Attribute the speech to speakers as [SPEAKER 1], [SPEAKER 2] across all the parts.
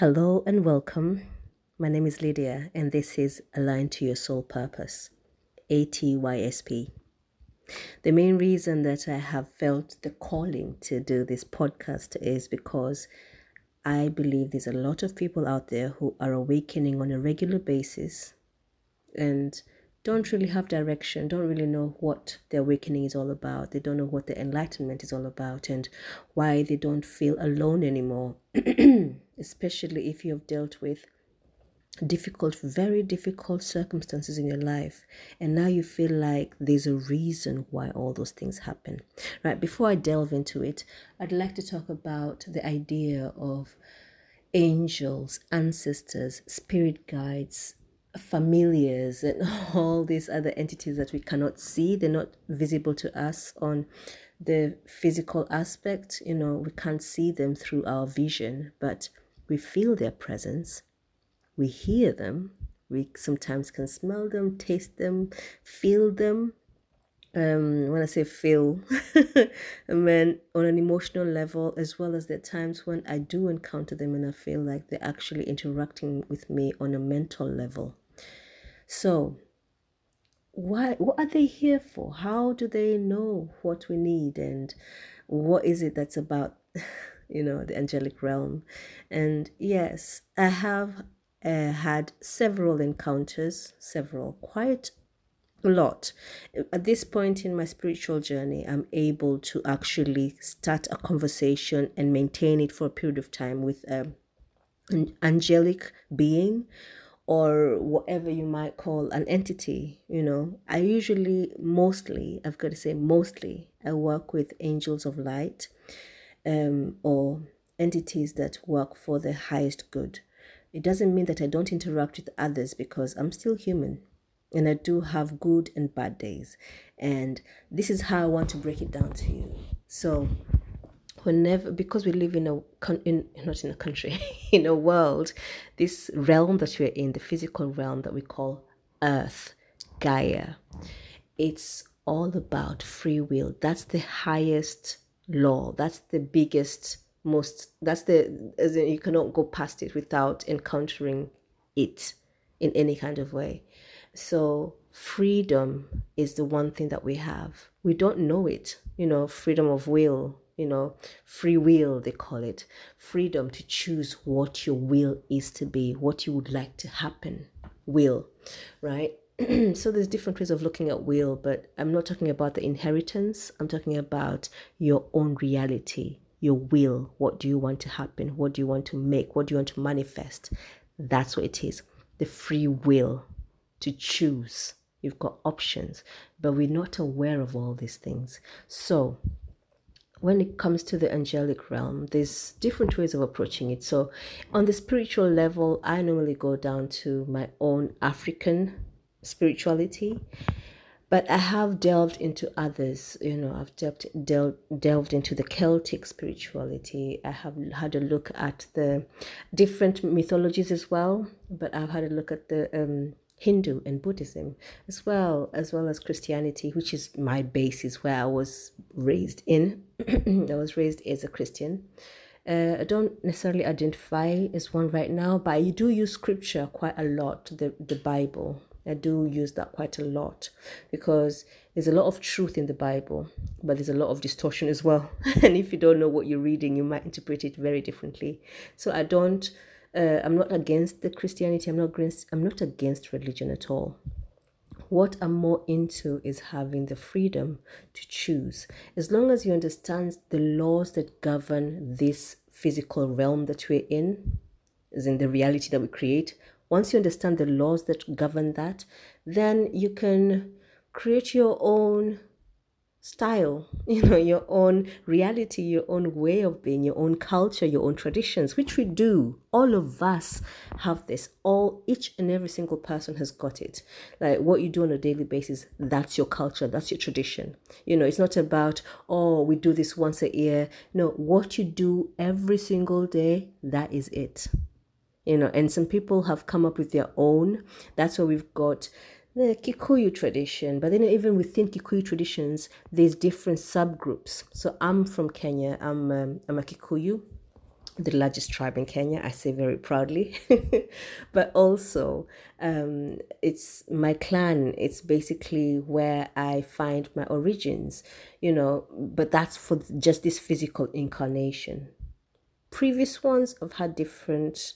[SPEAKER 1] Hello and welcome. My name is Lydia, and this is Aligned to Your Soul Purpose, ATYSP. The main reason that I have felt the calling to do this podcast is because I believe there's a lot of people out there who are awakening on a regular basis and don't really have direction, don't really know what the awakening is all about. They don't know what the enlightenment is all about and why they don't feel alone anymore, especially if you have dealt with difficult, very difficult circumstances in your life, and now you feel like there's a reason why all those things happen. Right, before I delve into it, I'd like to talk about the idea of angels, ancestors, spirit guides, familiars and all these other entities that we cannot see they're not visible to us on the physical aspect you know we can't see them through our vision but we feel their presence we hear them we sometimes can smell them taste them feel them. Um when i say feel and then on an emotional level as well as the times when i do encounter them and i feel like they're actually interacting with me on a mental level so, why what are they here for? How do they know what we need and what is it that's about, you know, the angelic realm? And yes, I have uh, had several encounters, several, quite a lot. At this point in my spiritual journey, I'm able to actually start a conversation and maintain it for a period of time with um, an angelic being or whatever you might call an entity, you know. I usually, mostly, I've got to say, mostly, I work with angels of light um, or entities that work for the highest good. It doesn't mean that I don't interact with others because I'm still human and I do have good and bad days. And this is how I want to break it down to you. So, whenever because we live in a in not in a country in a world this realm that we're in the physical realm that we call earth gaia it's all about free will. That's the highest law. That's the biggest most that's the as in you cannot go past it without encountering it in any kind of way. So freedom is the one thing that we have. We don't know it you know freedom of will you know, free will, they call it freedom to choose what your will is to be, what you would like to happen, will, right? so there's different ways of looking at will, but I'm not talking about the inheritance. I'm talking about your own reality, your will. What do you want to happen? What do you want to make? What do you want to manifest? That's what it is. The free will to choose. You've got options, but we're not aware of all these things. So when it comes to the angelic realm, there's different ways of approaching it. So, on the spiritual level, I normally go down to my own African spirituality, but I have delved into others. You know, I've delved, del- delved into the Celtic spirituality. I have had a look at the different mythologies as well, but I've had a look at the um, Hindu and Buddhism, as well as well as Christianity, which is my basis where I was raised in. I was raised as a Christian. Uh, I don't necessarily identify as one right now, but I do use scripture quite a lot, the, the Bible. I do use that quite a lot because there's a lot of truth in the Bible, but there's a lot of distortion as well. and if you don't know what you're reading, you might interpret it very differently. So I don't uh, I'm not against the Christianity. I'm not against. I'm not against religion at all. What I'm more into is having the freedom to choose. As long as you understand the laws that govern this physical realm that we're in, is in the reality that we create. Once you understand the laws that govern that, then you can create your own style, you know, your own reality, your own way of being, your own culture, your own traditions, which we do. All of us have this. All each and every single person has got it. Like what you do on a daily basis, that's your culture, that's your tradition. You know, it's not about, oh, we do this once a year. No, what you do every single day, that is it. You know, and some people have come up with their own. That's why we've got the Kikuyu tradition, but then even within Kikuyu traditions, there's different subgroups. So I'm from Kenya. I'm um, I'm a Kikuyu. the largest tribe in Kenya, I say very proudly. but also, um, it's my clan, it's basically where I find my origins, you know, but that's for just this physical incarnation. Previous ones have had different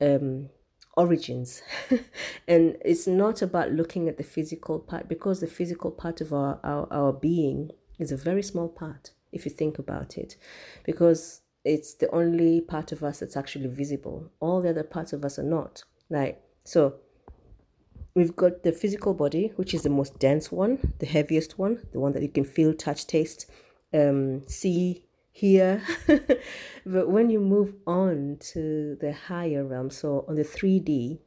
[SPEAKER 1] um, origins. and it's not about looking at the physical part because the physical part of our, our, our being is a very small part if you think about it. Because it's the only part of us that's actually visible. All the other parts of us are not. Like, so we've got the physical body, which is the most dense one, the heaviest one, the one that you can feel, touch, taste, um, see, hear. but when you move on to the higher realm, so on the 3D,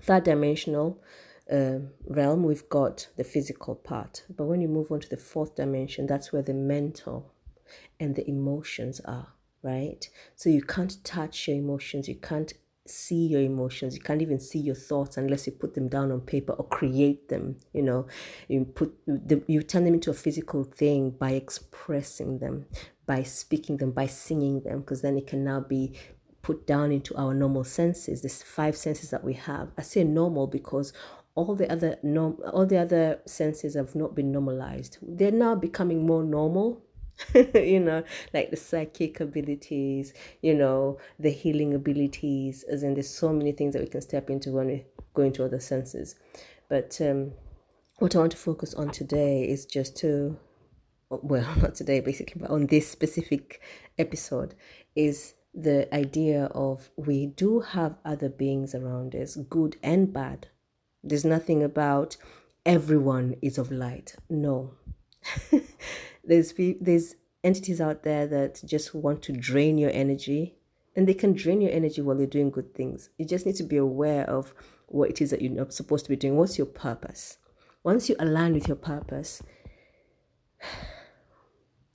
[SPEAKER 1] third dimensional uh, realm, we've got the physical part. But when you move on to the fourth dimension, that's where the mental and the emotions are right? So you can't touch your emotions, you can't see your emotions, you can't even see your thoughts unless you put them down on paper or create them. You know, you put you turn them into a physical thing by expressing them, by speaking them, by singing them, because then it can now be put down into our normal senses. This five senses that we have. I say normal because all the other norm, all the other senses have not been normalized. They're now becoming more normal you know, like the psychic abilities, you know, the healing abilities, as in there's so many things that we can step into when we go into other senses. But um, what I want to focus on today is just to, well, not today basically, but on this specific episode, is the idea of we do have other beings around us, good and bad. There's nothing about everyone is of light. No. there's there's entities out there that just want to drain your energy and they can drain your energy while you're doing good things you just need to be aware of what it is that you're supposed to be doing what's your purpose once you align with your purpose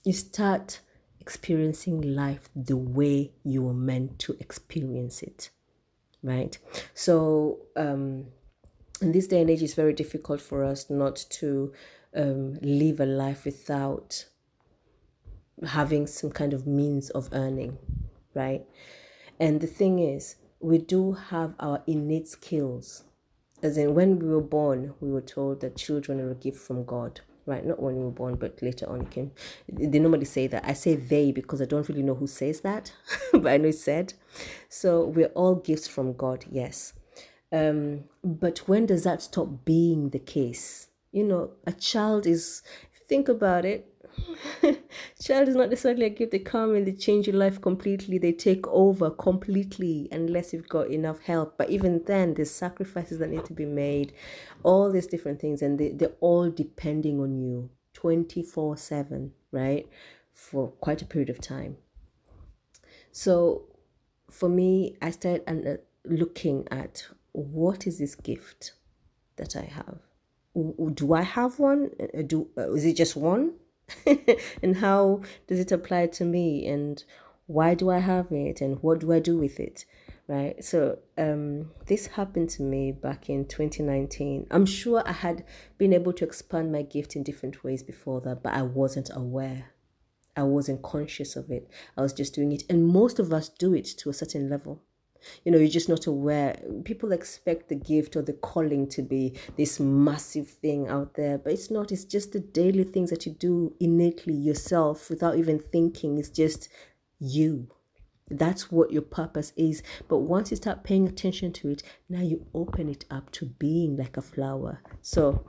[SPEAKER 1] you start experiencing life the way you were meant to experience it right so um in this day and age it's very difficult for us not to um, live a life without having some kind of means of earning, right? And the thing is, we do have our innate skills. As in, when we were born, we were told that children are a gift from God, right? Not when we were born, but later on came. They normally say that. I say they because I don't really know who says that, but I know it's said. So we're all gifts from God, yes. Um, but when does that stop being the case? You know, a child is, think about it, child is not necessarily a gift. They come and they change your life completely. They take over completely unless you've got enough help. But even then, there's sacrifices that need to be made, all these different things, and they, they're all depending on you 24 7, right? For quite a period of time. So for me, I started uh, looking at what is this gift that I have? Do I have one? Uh, do uh, is it just one? and how does it apply to me and why do I have it and what do I do with it? Right. So um this happened to me back in 2019. I'm sure I had been able to expand my gift in different ways before that, but I wasn't aware. I wasn't conscious of it. I was just doing it. And most of us do it to a certain level you know you're just not aware. People expect the gift or the calling to be this massive thing out there but it's not. It's just the daily things that you do innately yourself without even thinking. It's just you. That's what your purpose is. But once you start paying attention to it now you open it up to being like a flower. So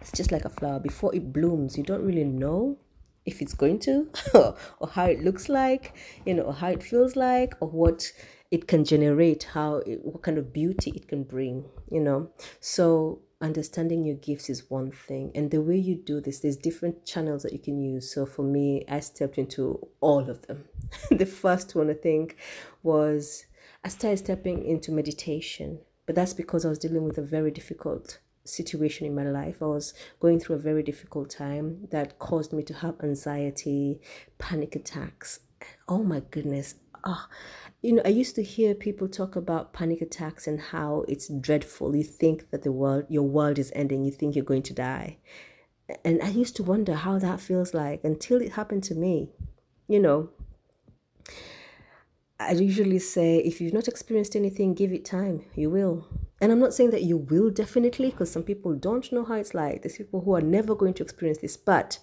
[SPEAKER 1] it's just like a flower. Before it blooms you don't really know if it's going to or how it looks like you know or how it feels like or what it can generate how it, what kind of beauty it can bring you know so understanding your gifts is one thing and the way you do this there's different channels that you can use so for me i stepped into all of them the first one i think was i started stepping into meditation but that's because i was dealing with a very difficult situation in my life. I was going through a very difficult time that caused me to have anxiety, panic attacks. Oh my goodness. Oh, you know, I used to hear people talk about panic attacks and how it's dreadful. You think that the world, your world is ending. You think you're going to die. And I used to wonder how that feels like until it happened to me. You know, I usually say if you've not experienced anything, give it time. You will. And I'm not saying that you will definitely, because some people don't know how it's like. There's people who are never going to experience this. But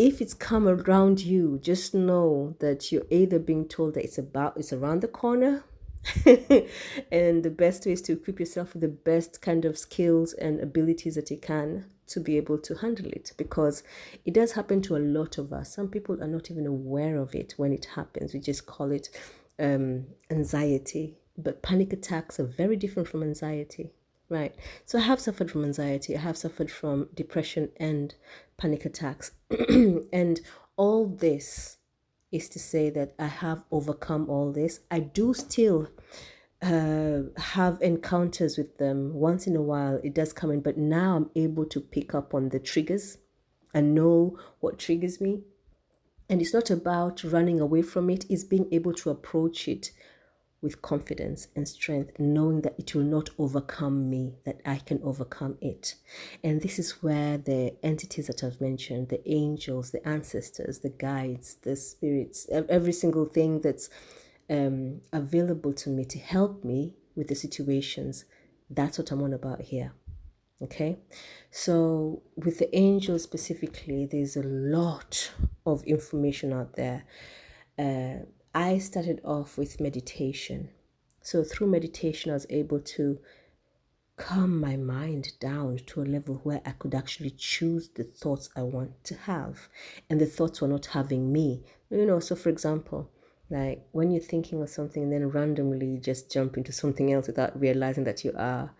[SPEAKER 1] if it's come around you, just know that you're either being told that it's about it's around the corner. and the best way is to equip yourself with the best kind of skills and abilities that you can to be able to handle it because it does happen to a lot of us. Some people are not even aware of it when it happens. We just call it um, anxiety. But panic attacks are very different from anxiety, right? So I have suffered from anxiety, I have suffered from depression and panic attacks. and all this is to say that I have overcome all this. I do still uh, have encounters with them once in a while. It does come in, but now I'm able to pick up on the triggers and know what triggers me. And it's not about running away from it, it's being able to approach it with confidence and strength, knowing that it will not overcome me, that I can overcome it. And this is where the entities that I've mentioned the angels, the ancestors, the guides, the spirits, every single thing that's um, available to me to help me with the situations. That's what I'm on about here. Okay, so with the angels specifically, there's a lot of information out there. Uh, I started off with meditation. So through meditation, I was able to calm my mind down to a level where I could actually choose the thoughts I want to have. And the thoughts were not having me. You know, so for example, like when you're thinking of something and then randomly just jump into something else without realizing that you are,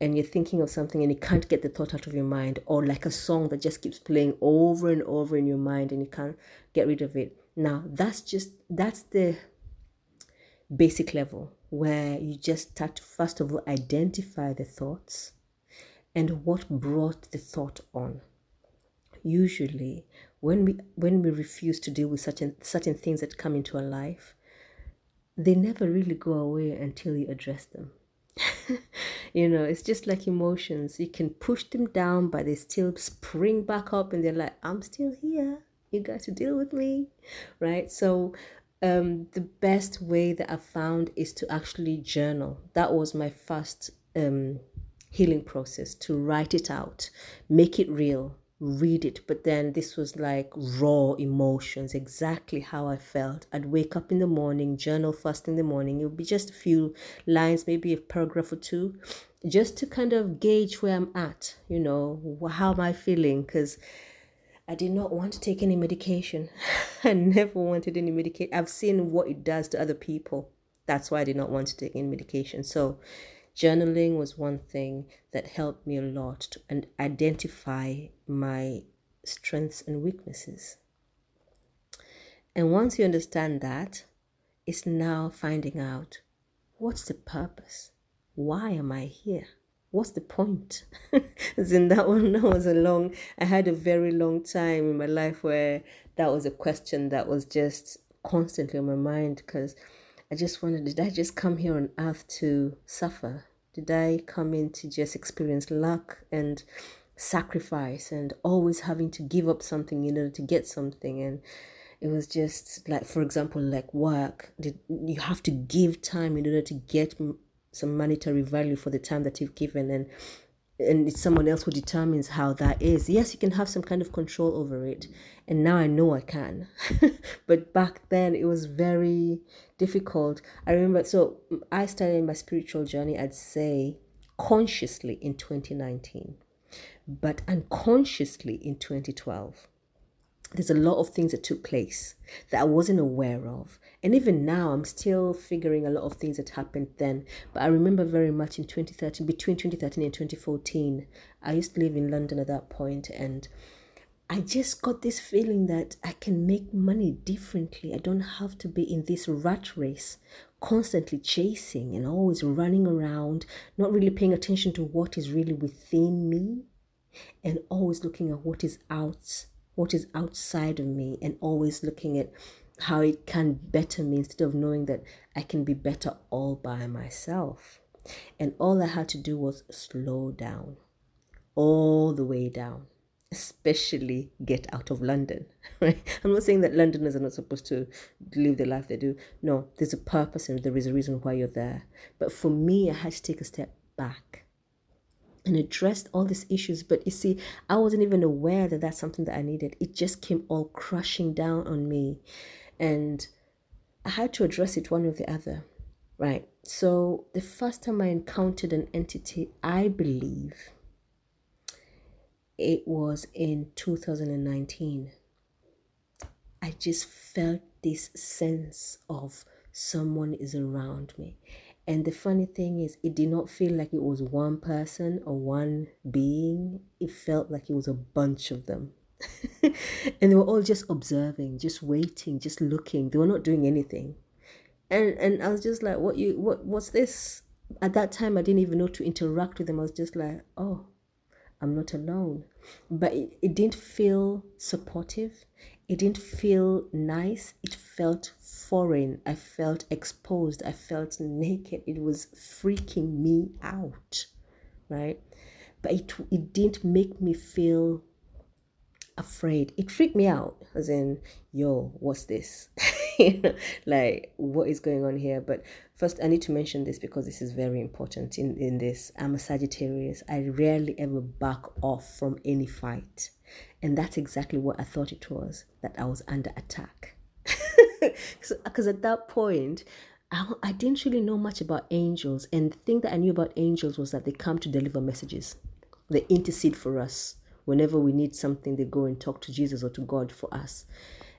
[SPEAKER 1] and you're thinking of something and you can't get the thought out of your mind, or like a song that just keeps playing over and over in your mind and you can't get rid of it. Now, that's just that's the basic level where you just start to first of all identify the thoughts and what brought the thought on. Usually, when we when we refuse to deal with certain certain things that come into our life they never really go away until you address them. You know it's just like emotions. You can push them down but they still spring back up and they're like i'm still here you got to deal with me right so um, the best way that i found is to actually journal that was my first um, healing process to write it out make it real read it, but then this was like raw emotions, exactly how I felt. I'd wake up in the morning, journal first in the morning. It would be just a few lines, maybe a paragraph or two, just to kind of gauge where I'm at, you know, how am I feeling? Because I did not want to take any medication. I never wanted any medication. I've seen what it does to other people. That's why I did not want to take any medication. So journaling was one thing that helped me a lot to and identify my strengths and weaknesses. And once you understand that, it's now finding out what's the purpose? Why am I here? What's the point? In that one that was a long I had a very long time in my life where that was a question that was just constantly on my mind because I just wondered, did I just come here on earth to suffer? Did I come in to just experience luck and sacrifice and always having to give up something in order to get something? And it was just like, for example, like work. Did you have to give time in order to get some monetary value for the time that you've given? And and it's someone else who determines how that is. Yes, you can have some kind of control over it. And now I know I can. but back then it was very difficult. I remember, so I started my spiritual journey, I'd say consciously in 2019, but unconsciously in 2012 there's a lot of things that took place that I wasn't aware of. And even now, I'm still figuring a lot of things that happened then. But I remember very much in 2013, between 2013 and 2014, I used to live in London at that point, and I just got this feeling that I can make money differently. I don't have to be in this rat race, constantly chasing and always running around, not really paying attention to what is really within me, and always looking at what is out what is outside of me and always looking at how it can better me instead of knowing that I can be better all by myself. And all I had to do was slow down, all the way down. especially get out of London. Right? I'm not saying that Londoners are not supposed to live the life they do. No, there's a purpose and there is a reason why you're there. But for me, I had to take a step back and address all these issues. But you see, I wasn't even aware that that's something that I needed. It just came all crushing down on me. And I had to address it one or the other. Right. So the first time I encountered an entity, I believe it was in 2019. I just felt this sense of someone is around me. And the funny thing is, it did not feel like it was one person or one being. It felt like it was a bunch of them. and they were all just observing, just waiting, just looking. They were not doing anything. And and I was just like, what you what what's this? At that time I didn't even know to interact with them. I was just like, oh, I'm not alone. But it, it didn't feel supportive. It didn't feel nice. It felt foreign. I felt exposed. I felt naked. It was freaking me out, right? But it, it didn't make me feel afraid. It freaked me out, as in, yo, what's this? like, what is going on here? But first, I need to mention this because this is very important in, in this. I'm a Sagittarius. I rarely ever back off from any fight. And that's exactly what I thought it was that I was under attack. Because at that point, I, I didn't really know much about angels. And the thing that I knew about angels was that they come to deliver messages, they intercede for us whenever we need something, they go and talk to Jesus or to God for us.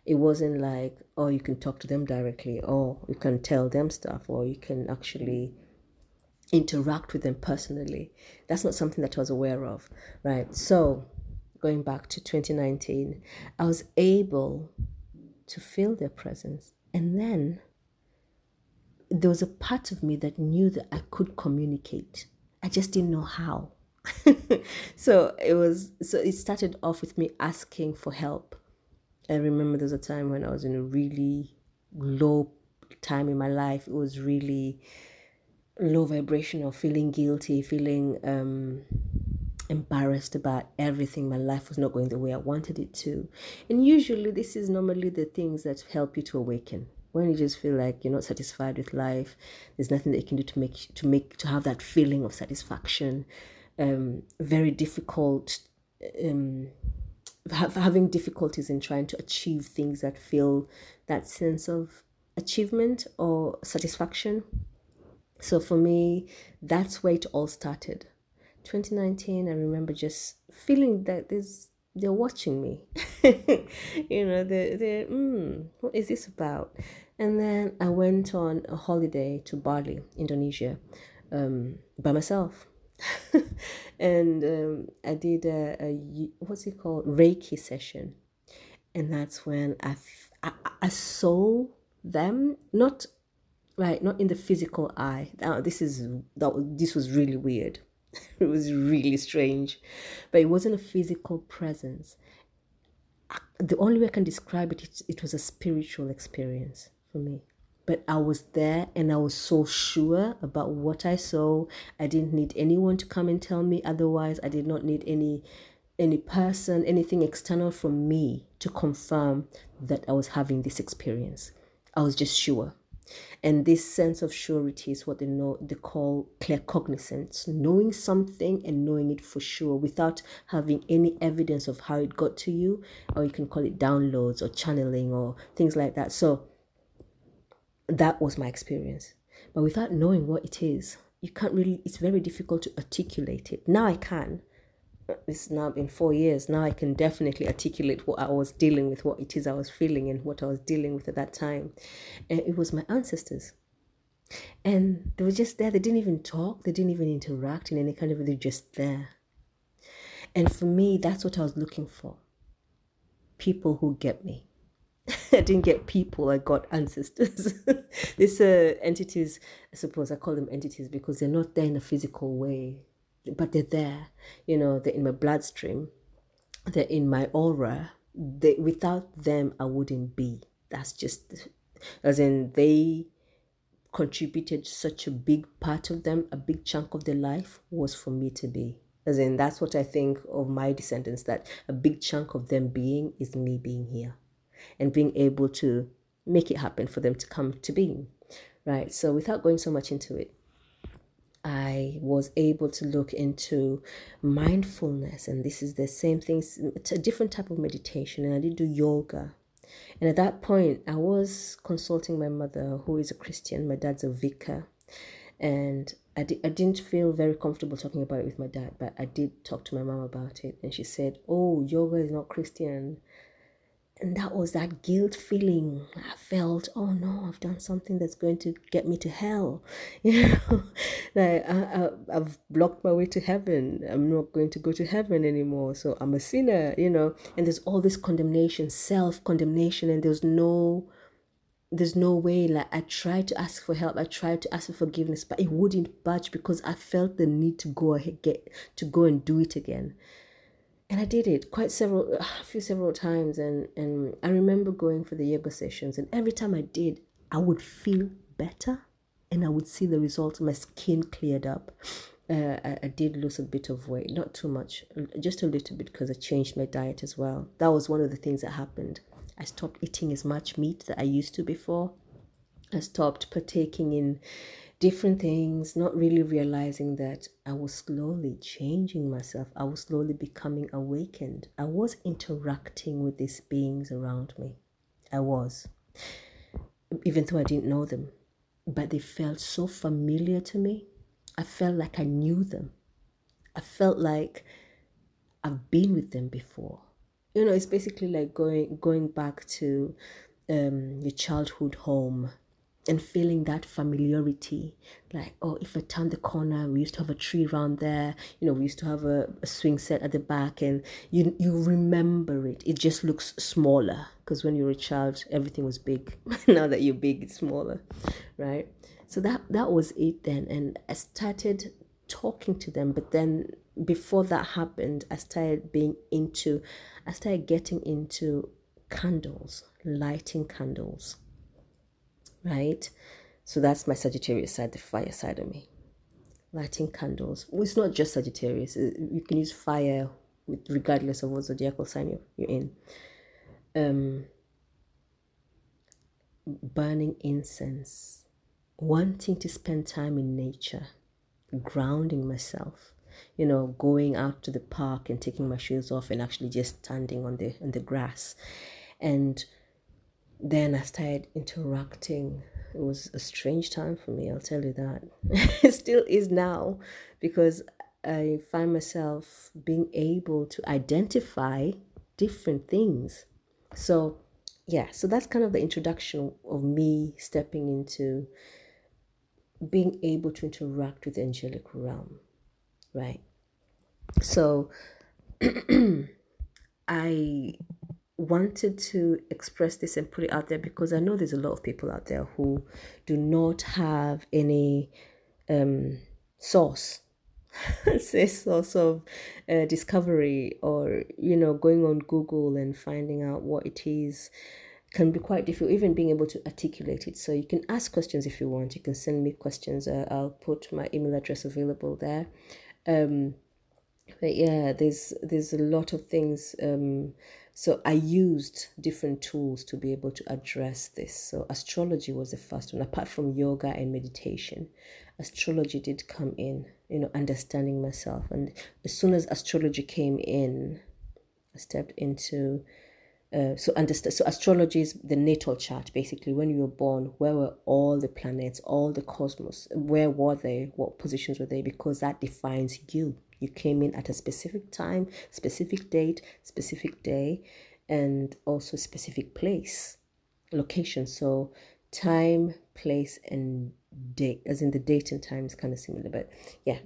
[SPEAKER 1] It wasn't like, oh, you can talk to them directly, or you can tell them stuff, or you can actually interact with them personally. That's not something that I was aware of, right? So, going back to 2019, I was able to feel their presence. And then there was a part of me that knew that I could communicate. I just didn't know how. so it was so it started off with me asking for help. I remember there was a time when I was in a really low time in my life. It was really low vibration feeling guilty, feeling um embarrassed about everything. My life was not going the way I wanted it to. And usually this is normally the things that help you to awaken when you just feel like you're not satisfied with life there's nothing that you can do to make to make to have that feeling of satisfaction um, very difficult, um, ha- having difficulties in trying to achieve things that feel that sense of achievement or satisfaction. So for me, that's where it all started. 2019, I remember just feeling that there's they're watching me. you know, they're, they're mm, what is this about? And then I went on a holiday to Bali, Indonesia, um, by myself. and um, I did a, a, what's it called Reiki session, and that's when I, I, I saw them not right not in the physical eye. Now this is that this was really weird. it was really strange, but it wasn't a physical presence. The only way I can describe it, it, it was a spiritual experience for me but I was there and I was so sure about what I saw. I didn't need anyone to come and tell me otherwise. I did not need any any person, anything external from me to confirm that I was having this experience. I was just sure. And this sense of surety is what they know they call claircognizance, knowing something and knowing it for sure without having any evidence of how it got to you, or you can call it downloads or channeling or things like that. So that was my experience. But without knowing what it is, you can't really, it's very difficult to articulate it. Now I can. It's now been four years. Now I can definitely articulate what I was dealing with, what it is I was feeling, and what I was dealing with at that time. And it was my ancestors. And they were just there. They didn't even talk, they didn't even interact in any kind of way. They're just there. And for me, that's what I was looking for people who get me I didn't get people, I got ancestors. These uh, entities, I suppose I call them entities because they're not there in a physical way, but they're there. You know, they're in my bloodstream, they're in my aura. They, without them, I wouldn't be. That's just, as in, they contributed such a big part of them, a big chunk of their life was for me to be As in, that's what I think of my descendants, that a big chunk of them being is me being here and being able to make it happen for them to come to being. Right. So, without going so much into it, I was able to look into mindfulness, and this is the same thing, it's a different type of meditation. And I did do yoga. And at that point, I was consulting my mother, who is a Christian. My dad's a vicar. And I, di- I didn't feel very comfortable talking about it with my dad, but I did talk to my mom about it. And she said, Oh, yoga is not Christian and that was that guilt feeling. I felt oh no i've done something that's going to get me to hell. You know? Like I, I, i've blocked my way to heaven. I'm not going to go to heaven anymore. So i'm a sinner you know? And there's all this condemnation self-condemnation and there's no there's no way. Like i tried to ask for help. I tried to ask for forgiveness but it wouldn't budge because i felt the need to go ahead get to go and do it again and I did it quite several, a few several times, and and I remember going for the yoga sessions, and every time I did, I would feel better, and I would see the results. My skin cleared up. Uh, I, I did lose a bit of weight, not too much, just a little bit because I changed my diet as well. That was one of the things that happened. I stopped eating as much meat that I used to before. I stopped partaking in different things, not really realizing that I was slowly changing myself. I was slowly becoming awakened. I was interacting with these beings around me. I was, even though I didn't know them, but they felt so familiar to me. I felt like I knew them. I felt like I've been with them before. You know, it's basically like going going back to um, your childhood home and feeling that familiarity. Like oh if i turn the corner we used to have a tree around there you know we used to have a, a swing set at the back and you you remember it. It just looks smaller because when you were a child everything was big. Now that you're big it's smaller right? So that that was it then and i started talking to them but then before that happened i started being into i started getting into candles lighting candles right? So that's my Sagittarius side, the fire side of me. Lighting candles. Well, it's not just Sagittarius. You can use fire with, regardless of what zodiacal sign you're in. Um, burning incense, wanting to spend time in nature, grounding myself. You know, going out to the park and taking my shoes off and actually just standing on the on the grass, and then I started interacting. It was a strange time for me, I'll tell you that. it still is now because I find myself being able to identify different things. So, yeah, so that's kind of the introduction of me stepping into being able to interact with the angelic realm, right? So, I wanted to express this and put it out there because I know there's a lot of people out there who do not have any um, source, say source of uh, discovery or you know going on Google and finding out what it is can be quite difficult even being able to articulate it. So you can ask questions if you want. You can send me questions. Uh, i'll put my email address available there. Um but yeah there's there's a lot of things um so I used different tools to be able to address this. So astrology was the first one, apart from yoga and meditation. Astrology did come in, you know, understanding myself. And as soon as astrology came in, I stepped into uh, so understand so astrology is the natal chart basically when you were born where were all the planets all the cosmos where were they what positions were they because that defines you you came in at a specific time, specific date, specific day, and also specific place, location. So time, place, and date, as in the date and time is kind of similar, but yeah,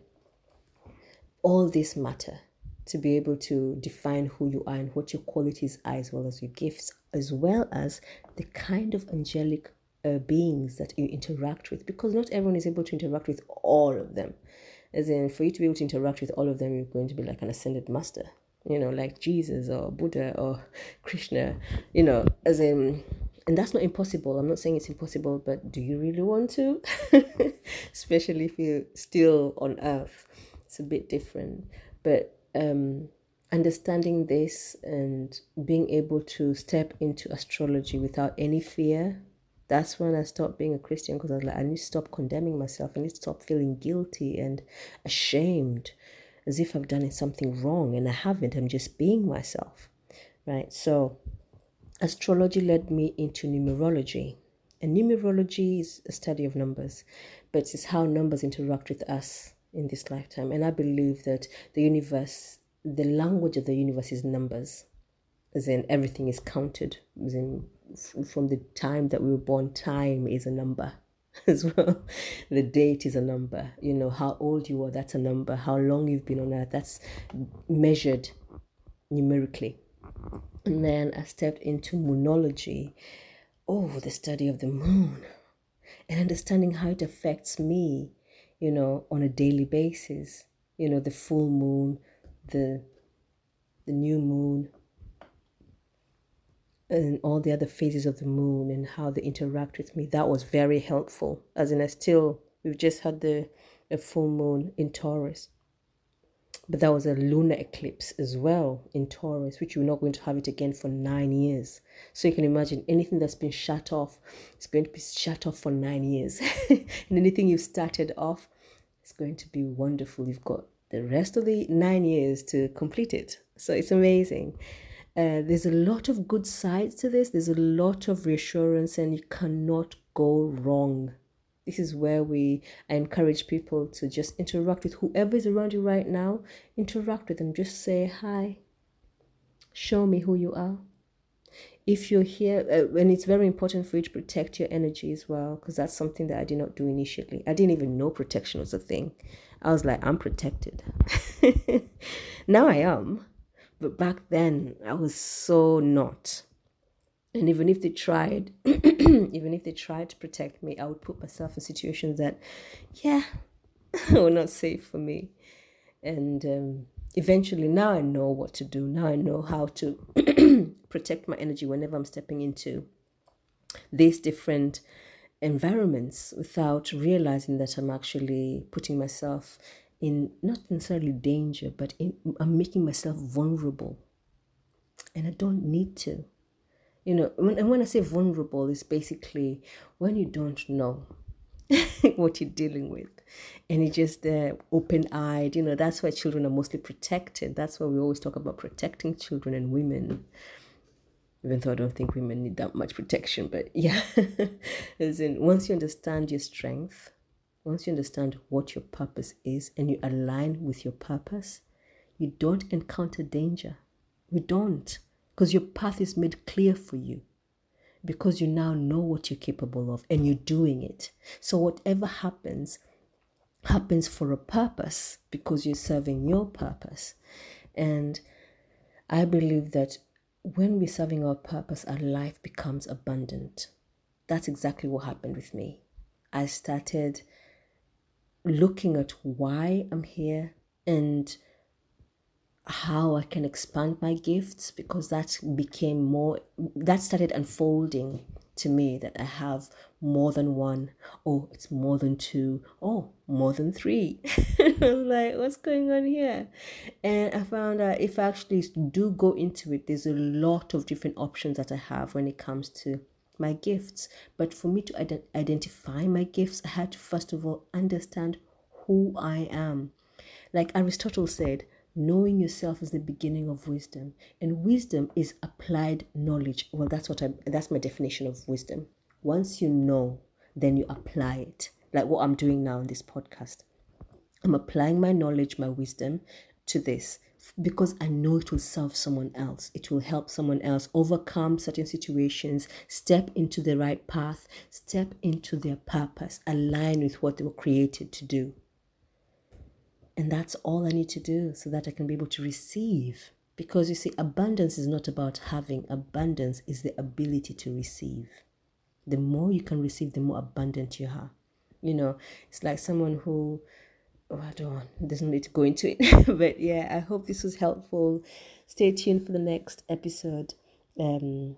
[SPEAKER 1] all this matter to be able to define who you are and what your qualities are, as well as your gifts, as well as the kind of angelic uh, beings that you interact with, because not everyone is able to interact with all of them. As in, for you to be able to interact with all of them, you're going to be like an ascended master, you know, like Jesus or Buddha or Krishna, you know, as in, and that's not impossible. I'm not saying it's impossible, but do you really want to? Especially if you're still on earth, it's a bit different. But um, understanding this and being able to step into astrology without any fear that's when I stopped being a Christian because I was like, I need to stop condemning myself. I need to stop feeling guilty and ashamed as if I've done something wrong and I haven't. I'm just being myself, right? So, astrology led me into numerology. And numerology is a study of numbers, but it's how numbers interact with us in this lifetime. And I believe that the universe, the language of the universe is numbers, as in everything is counted, as in from the time that we were born, time is a number as well. the date is a number. You know, how old you are, that's a number. How long you've been on earth, that's measured numerically. And then I stepped into moonology. Oh, the study of the moon and understanding how it affects me, you know, on a daily basis. You know, the full moon, the the new moon, and all the other phases of the moon and how they interact with me. That was very helpful. As in, I still, we've just had the a full moon in Taurus. But that was a lunar eclipse as well in Taurus, which we're not going to have it again for nine years. So you can imagine anything that's been shut off is going to be shut off for nine years. and anything you've started off is going to be wonderful. You've got the rest of the nine years to complete it. So it's amazing. Uh, there's a lot of good sides to this. There's a lot of reassurance, and you cannot go wrong. This is where we encourage people to just interact with whoever is around you right now. Interact with them. Just say hi. Show me who you are. If you're here, uh, and it's very important for you to protect your energy as well, because that's something that I did not do initially. I didn't even know protection was a thing. I was like, I'm protected. now I am but back then, I was so not. And even if they tried, even if they tried to protect me, I would put myself in situations that, yeah, were not safe for me. And um, eventually, now I know what to do. Now I know how to protect my energy whenever I'm stepping into these different environments without realizing that I'm actually putting myself in not necessarily danger, but in, I'm making myself vulnerable. And I don't need to. You know, when, and when I say vulnerable, it's basically when you don't know what you're dealing with and you're just uh, open eyed. You know, that's why children are mostly protected. That's why we always talk about protecting children and women even though I don't think women need that much protection. But yeah, as in once you understand your strength, once you understand what your purpose is and you align with your purpose, you don't encounter danger. You don't, because your path is made clear for you. Because you now know what you're capable of and you're doing it. So, whatever happens, happens for a purpose because you're serving your purpose. And I believe that when we're serving our purpose, our life becomes abundant. That's exactly what happened with me. I started looking at why I'm here and how I can expand my gifts because that became more, that started unfolding to me that I have more than one. Oh, it's more than two. Oh, more than three. I was like, what's going on here? And I found that if I actually do go into it, there's a lot of different options that I have when it comes to my gifts. But for me to ident- identify my gifts, I had to first of all understand who I am. Like Aristotle said, knowing yourself is the beginning of wisdom, and wisdom is applied knowledge. Well, that's what I that's my definition of wisdom. Once you know, then you apply it. Like what I'm doing now in this podcast. I'm applying my knowledge, my wisdom to this because I know it will serve someone else. It will help someone else overcome certain situations, step into the right path, step into their purpose, align with what they were created to do. And that's all I need to do so that I can be able to receive. Because you see, abundance is not about having, abundance is the ability to receive. The more you can receive, the more abundant you are. You know, it's like someone who oh, I don't want, there's no need to go into it. but yeah, I hope this was helpful. Stay tuned for the next episode. Um,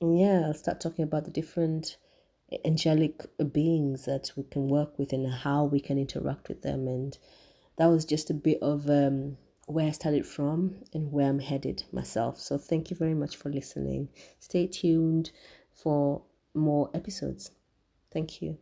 [SPEAKER 1] yeah, I'll start talking about the different angelic beings that we can work with and how we can interact with them. And that was just a bit of um, where I started from and where I'm headed myself. So thank you very much for listening. Stay tuned for more episodes. Thank you.